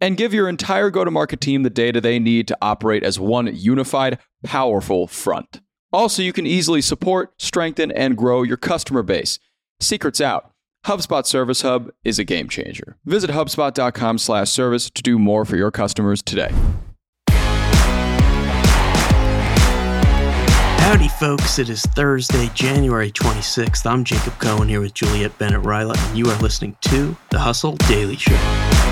And give your entire go to market team the data they need to operate as one unified, powerful front. Also, you can easily support, strengthen, and grow your customer base. Secrets out. HubSpot Service Hub is a game changer. Visit hubspot.com/service to do more for your customers today. Howdy, folks. It is Thursday, January 26th. I'm Jacob Cohen here with Juliet Bennett Rylah, and you are listening to The Hustle Daily Show.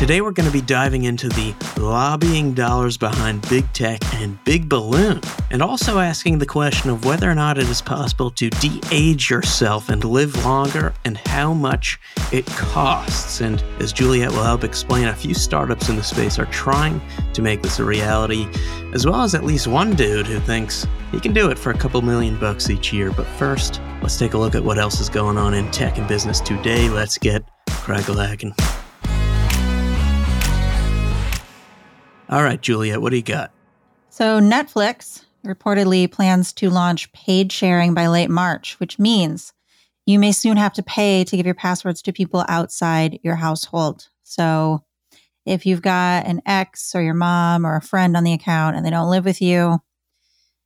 Today, we're going to be diving into the lobbying dollars behind big tech and big balloon, and also asking the question of whether or not it is possible to de age yourself and live longer and how much it costs. And as Juliet will help explain, a few startups in the space are trying to make this a reality, as well as at least one dude who thinks he can do it for a couple million bucks each year. But first, let's take a look at what else is going on in tech and business today. Let's get crackalagging. All right, Juliet, what do you got? So, Netflix reportedly plans to launch paid sharing by late March, which means you may soon have to pay to give your passwords to people outside your household. So, if you've got an ex or your mom or a friend on the account and they don't live with you,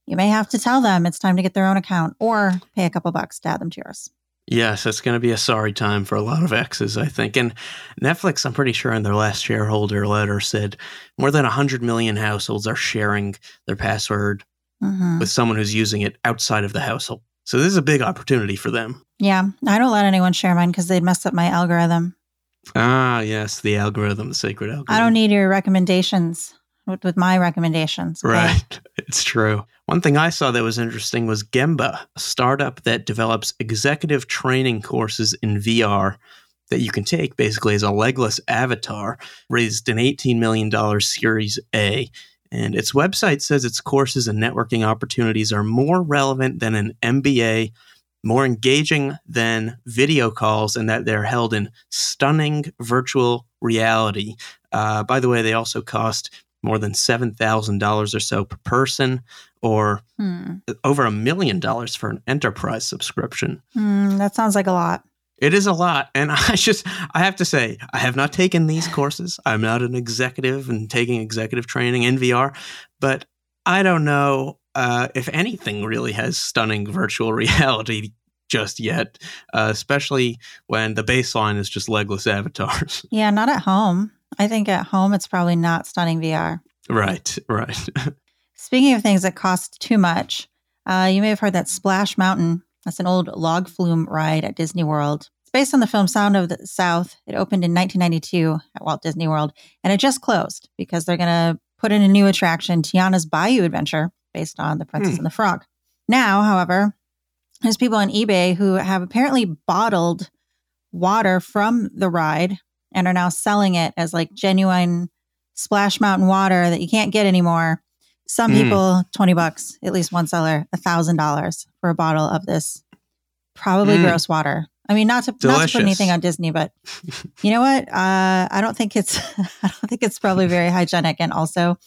you may have to tell them it's time to get their own account or pay a couple bucks to add them to yours. Yes, it's going to be a sorry time for a lot of exes, I think. And Netflix, I'm pretty sure in their last shareholder letter said more than 100 million households are sharing their password mm-hmm. with someone who's using it outside of the household. So this is a big opportunity for them. Yeah, I don't let anyone share mine because they'd mess up my algorithm. Ah, yes, the algorithm, the sacred algorithm. I don't need your recommendations with, with my recommendations. Okay? Right. It's true. One thing I saw that was interesting was Gemba, a startup that develops executive training courses in VR that you can take basically as a legless avatar, raised an $18 million Series A. And its website says its courses and networking opportunities are more relevant than an MBA, more engaging than video calls, and that they're held in stunning virtual reality. Uh, by the way, they also cost more than $7,000 or so per person, or hmm. over a million dollars for an enterprise subscription. Hmm, that sounds like a lot. It is a lot. And I just, I have to say, I have not taken these courses. I'm not an executive and taking executive training in VR, but I don't know uh, if anything really has stunning virtual reality just yet, uh, especially when the baseline is just legless avatars. Yeah, not at home. I think at home it's probably not stunning VR. Right, right. Speaking of things that cost too much, uh, you may have heard that Splash Mountain. That's an old log flume ride at Disney World. It's based on the film Song of the South. It opened in 1992 at Walt Disney World, and it just closed because they're going to put in a new attraction, Tiana's Bayou Adventure, based on The Princess hmm. and the Frog. Now, however, there's people on eBay who have apparently bottled water from the ride and are now selling it as like genuine splash mountain water that you can't get anymore. Some mm. people, 20 bucks, at least one seller, a thousand dollars for a bottle of this probably mm. gross water. I mean, not to Delicious. not to put anything on Disney, but you know what? Uh, I don't think it's I don't think it's probably very hygienic. And also,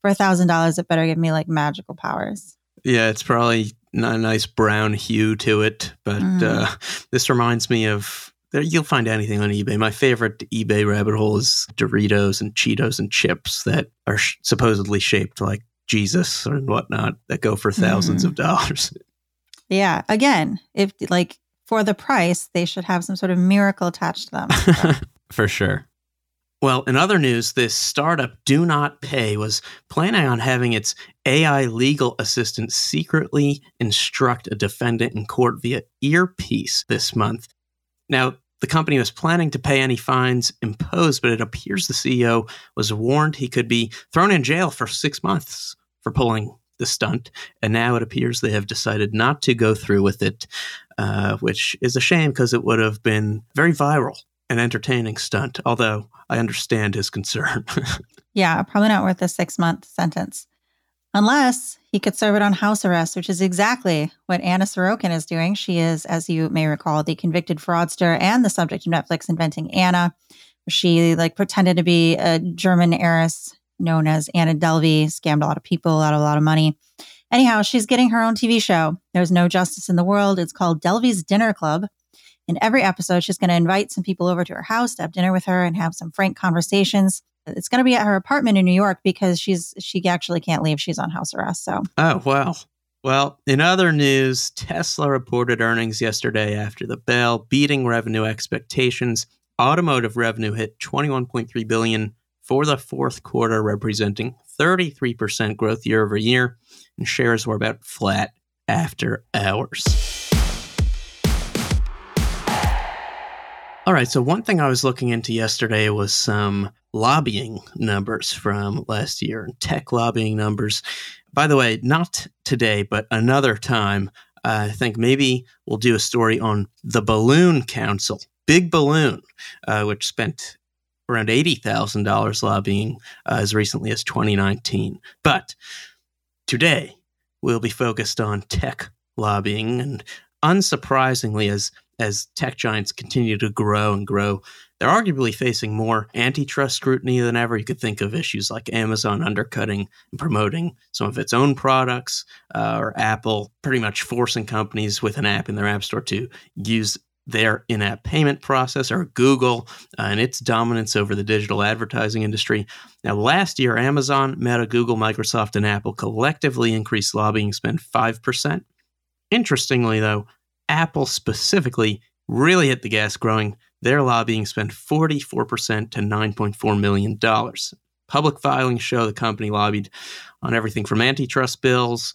for a thousand dollars, it better give me like magical powers. Yeah, it's probably not a nice brown hue to it. But mm. uh, this reminds me of there, you'll find anything on eBay. My favorite eBay rabbit hole is Doritos and Cheetos and chips that are sh- supposedly shaped like Jesus and whatnot that go for 1000s mm. of dollars. Yeah. Again, if like for the price, they should have some sort of miracle attached to them. For sure. Well, in other news, this startup, Do Not Pay, was planning on having its AI legal assistant secretly instruct a defendant in court via earpiece this month. Now, the company was planning to pay any fines imposed, but it appears the CEO was warned he could be thrown in jail for six months for pulling the stunt. And now it appears they have decided not to go through with it, uh, which is a shame because it would have been very viral and entertaining stunt, although I understand his concern. yeah, probably not worth a six month sentence. Unless he could serve it on house arrest, which is exactly what Anna Sorokin is doing. She is, as you may recall, the convicted fraudster and the subject of Netflix inventing Anna. She like pretended to be a German heiress known as Anna Delvey, scammed a lot of people out of a lot of money. Anyhow, she's getting her own TV show. There's no justice in the world. It's called Delvey's Dinner Club. In every episode, she's going to invite some people over to her house to have dinner with her and have some frank conversations. It's going to be at her apartment in New York because she's she actually can't leave. She's on house arrest. So. Oh well. Well, in other news, Tesla reported earnings yesterday after the bell, beating revenue expectations. Automotive revenue hit 21.3 billion for the fourth quarter, representing 33% growth year over year, and shares were about flat after hours. All right, so one thing I was looking into yesterday was some lobbying numbers from last year, tech lobbying numbers. By the way, not today, but another time. I think maybe we'll do a story on the Balloon Council, Big Balloon, uh, which spent around $80,000 lobbying uh, as recently as 2019. But today, we'll be focused on tech lobbying. And unsurprisingly, as as tech giants continue to grow and grow, they're arguably facing more antitrust scrutiny than ever. You could think of issues like Amazon undercutting and promoting some of its own products, uh, or Apple pretty much forcing companies with an app in their app store to use their in app payment process, or Google uh, and its dominance over the digital advertising industry. Now, last year, Amazon, Meta, Google, Microsoft, and Apple collectively increased lobbying spend 5%. Interestingly, though, Apple specifically really hit the gas, growing their lobbying spend 44% to $9.4 million. Public filings show the company lobbied on everything from antitrust bills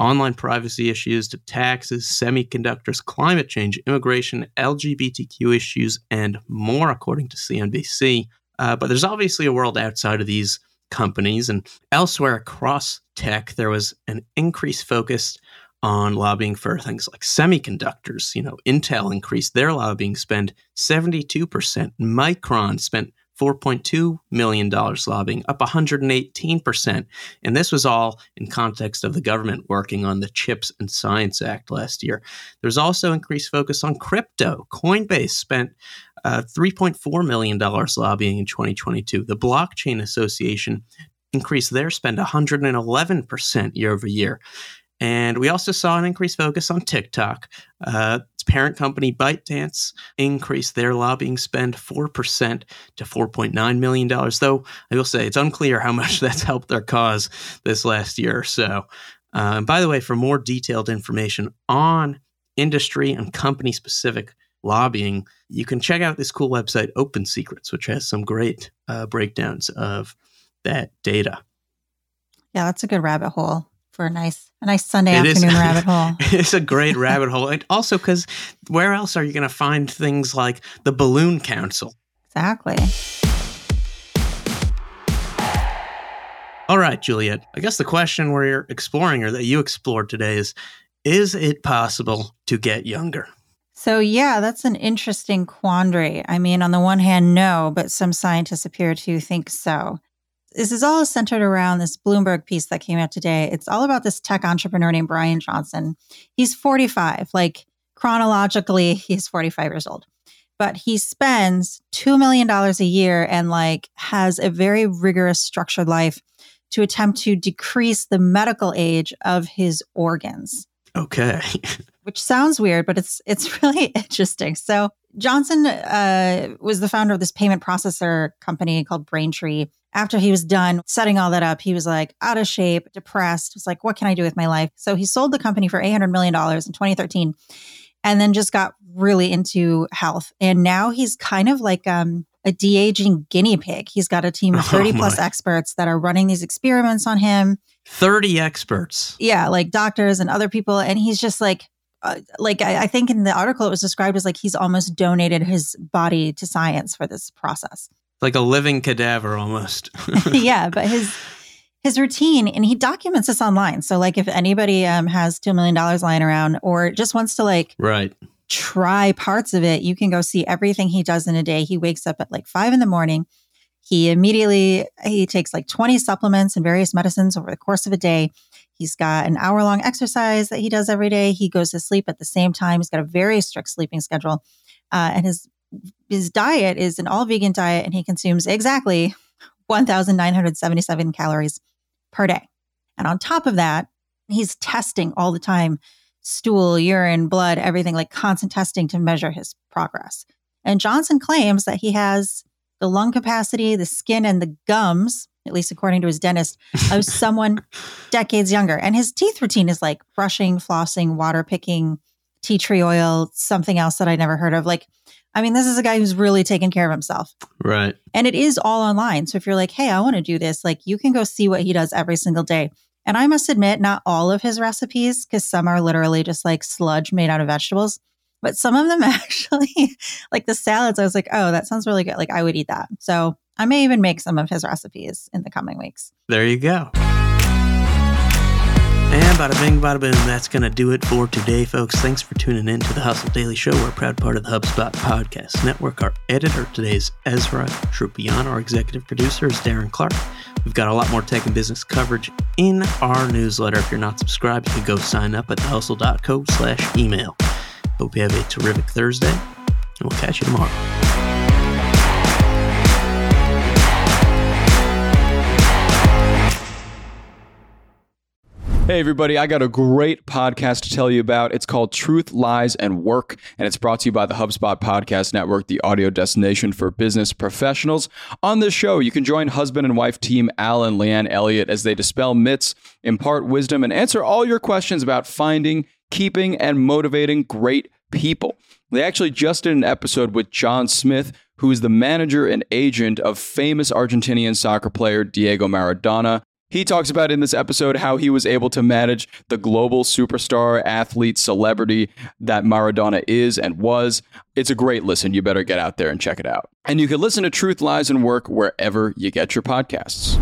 online privacy issues to taxes, semiconductors, climate change, immigration, LGBTQ issues, and more, according to CNBC. Uh, but there's obviously a world outside of these companies, and elsewhere across tech, there was an increased focus on lobbying for things like semiconductors. You know, Intel increased their lobbying spend 72%. Micron spent $4.2 million lobbying, up 118%. And this was all in context of the government working on the CHIPS and Science Act last year. There's also increased focus on crypto. Coinbase spent uh, $3.4 million lobbying in 2022. The Blockchain Association increased their spend 111% year over year. And we also saw an increased focus on TikTok. Uh, its parent company ByteDance increased their lobbying spend 4% to $4.9 million, though I will say it's unclear how much that's helped their cause this last year or so. Uh, and by the way, for more detailed information on industry and company specific lobbying, you can check out this cool website, Open Secrets, which has some great uh, breakdowns of that data. Yeah, that's a good rabbit hole for a nice a nice Sunday it afternoon is, rabbit hole. It's a great rabbit hole. And also because where else are you going to find things like the Balloon Council? Exactly. All right, Juliet. I guess the question we're exploring or that you explored today is is it possible to get younger? So, yeah, that's an interesting quandary. I mean, on the one hand, no, but some scientists appear to think so this is all centered around this Bloomberg piece that came out today. It's all about this tech entrepreneur named Brian Johnson. He's 45, like chronologically, he's 45 years old, but he spends $2 million a year and like has a very rigorous structured life to attempt to decrease the medical age of his organs. Okay. Which sounds weird, but it's it's really interesting. So Johnson uh, was the founder of this payment processor company called Braintree, after he was done setting all that up, he was like out of shape, depressed, was like, what can I do with my life? So he sold the company for $800 million in 2013 and then just got really into health. And now he's kind of like um, a de aging guinea pig. He's got a team of 30 oh plus experts that are running these experiments on him. 30 experts. Yeah, like doctors and other people. And he's just like, uh, like I, I think in the article it was described as like he's almost donated his body to science for this process like a living cadaver almost. yeah, but his his routine and he documents this online. So like if anybody um, has two million dollars lying around or just wants to like right try parts of it, you can go see everything he does in a day. He wakes up at like five in the morning. He immediately he takes like 20 supplements and various medicines over the course of a day. He's got an hour long exercise that he does every day. He goes to sleep at the same time. He's got a very strict sleeping schedule. Uh, and his his diet is an all vegan diet, and he consumes exactly 1,977 calories per day. And on top of that, he's testing all the time stool, urine, blood, everything like constant testing to measure his progress. And Johnson claims that he has the lung capacity, the skin, and the gums, at least according to his dentist, of someone decades younger. And his teeth routine is like brushing, flossing, water picking, tea tree oil, something else that I never heard of. Like, I mean, this is a guy who's really taken care of himself. Right. And it is all online. So if you're like, hey, I want to do this, like you can go see what he does every single day. And I must admit, not all of his recipes, because some are literally just like sludge made out of vegetables, but some of them actually, like the salads, I was like, oh, that sounds really good. Like I would eat that. So I may even make some of his recipes in the coming weeks. There you go. And bada bing, bada boom. That's going to do it for today, folks. Thanks for tuning in to the Hustle Daily Show. We're a proud part of the HubSpot Podcast Network. Our editor today is Ezra Trupian. Our executive producer is Darren Clarke. We've got a lot more tech and business coverage in our newsletter. If you're not subscribed, you can go sign up at thehustle.co slash email. Hope you have a terrific Thursday, and we'll catch you tomorrow. Hey, everybody, I got a great podcast to tell you about. It's called Truth, Lies, and Work, and it's brought to you by the HubSpot Podcast Network, the audio destination for business professionals. On this show, you can join husband and wife team Al and Leanne Elliott as they dispel myths, impart wisdom, and answer all your questions about finding, keeping, and motivating great people. They actually just did an episode with John Smith, who is the manager and agent of famous Argentinian soccer player Diego Maradona. He talks about in this episode how he was able to manage the global superstar athlete celebrity that Maradona is and was. It's a great listen. You better get out there and check it out. And you can listen to Truth, Lies, and Work wherever you get your podcasts.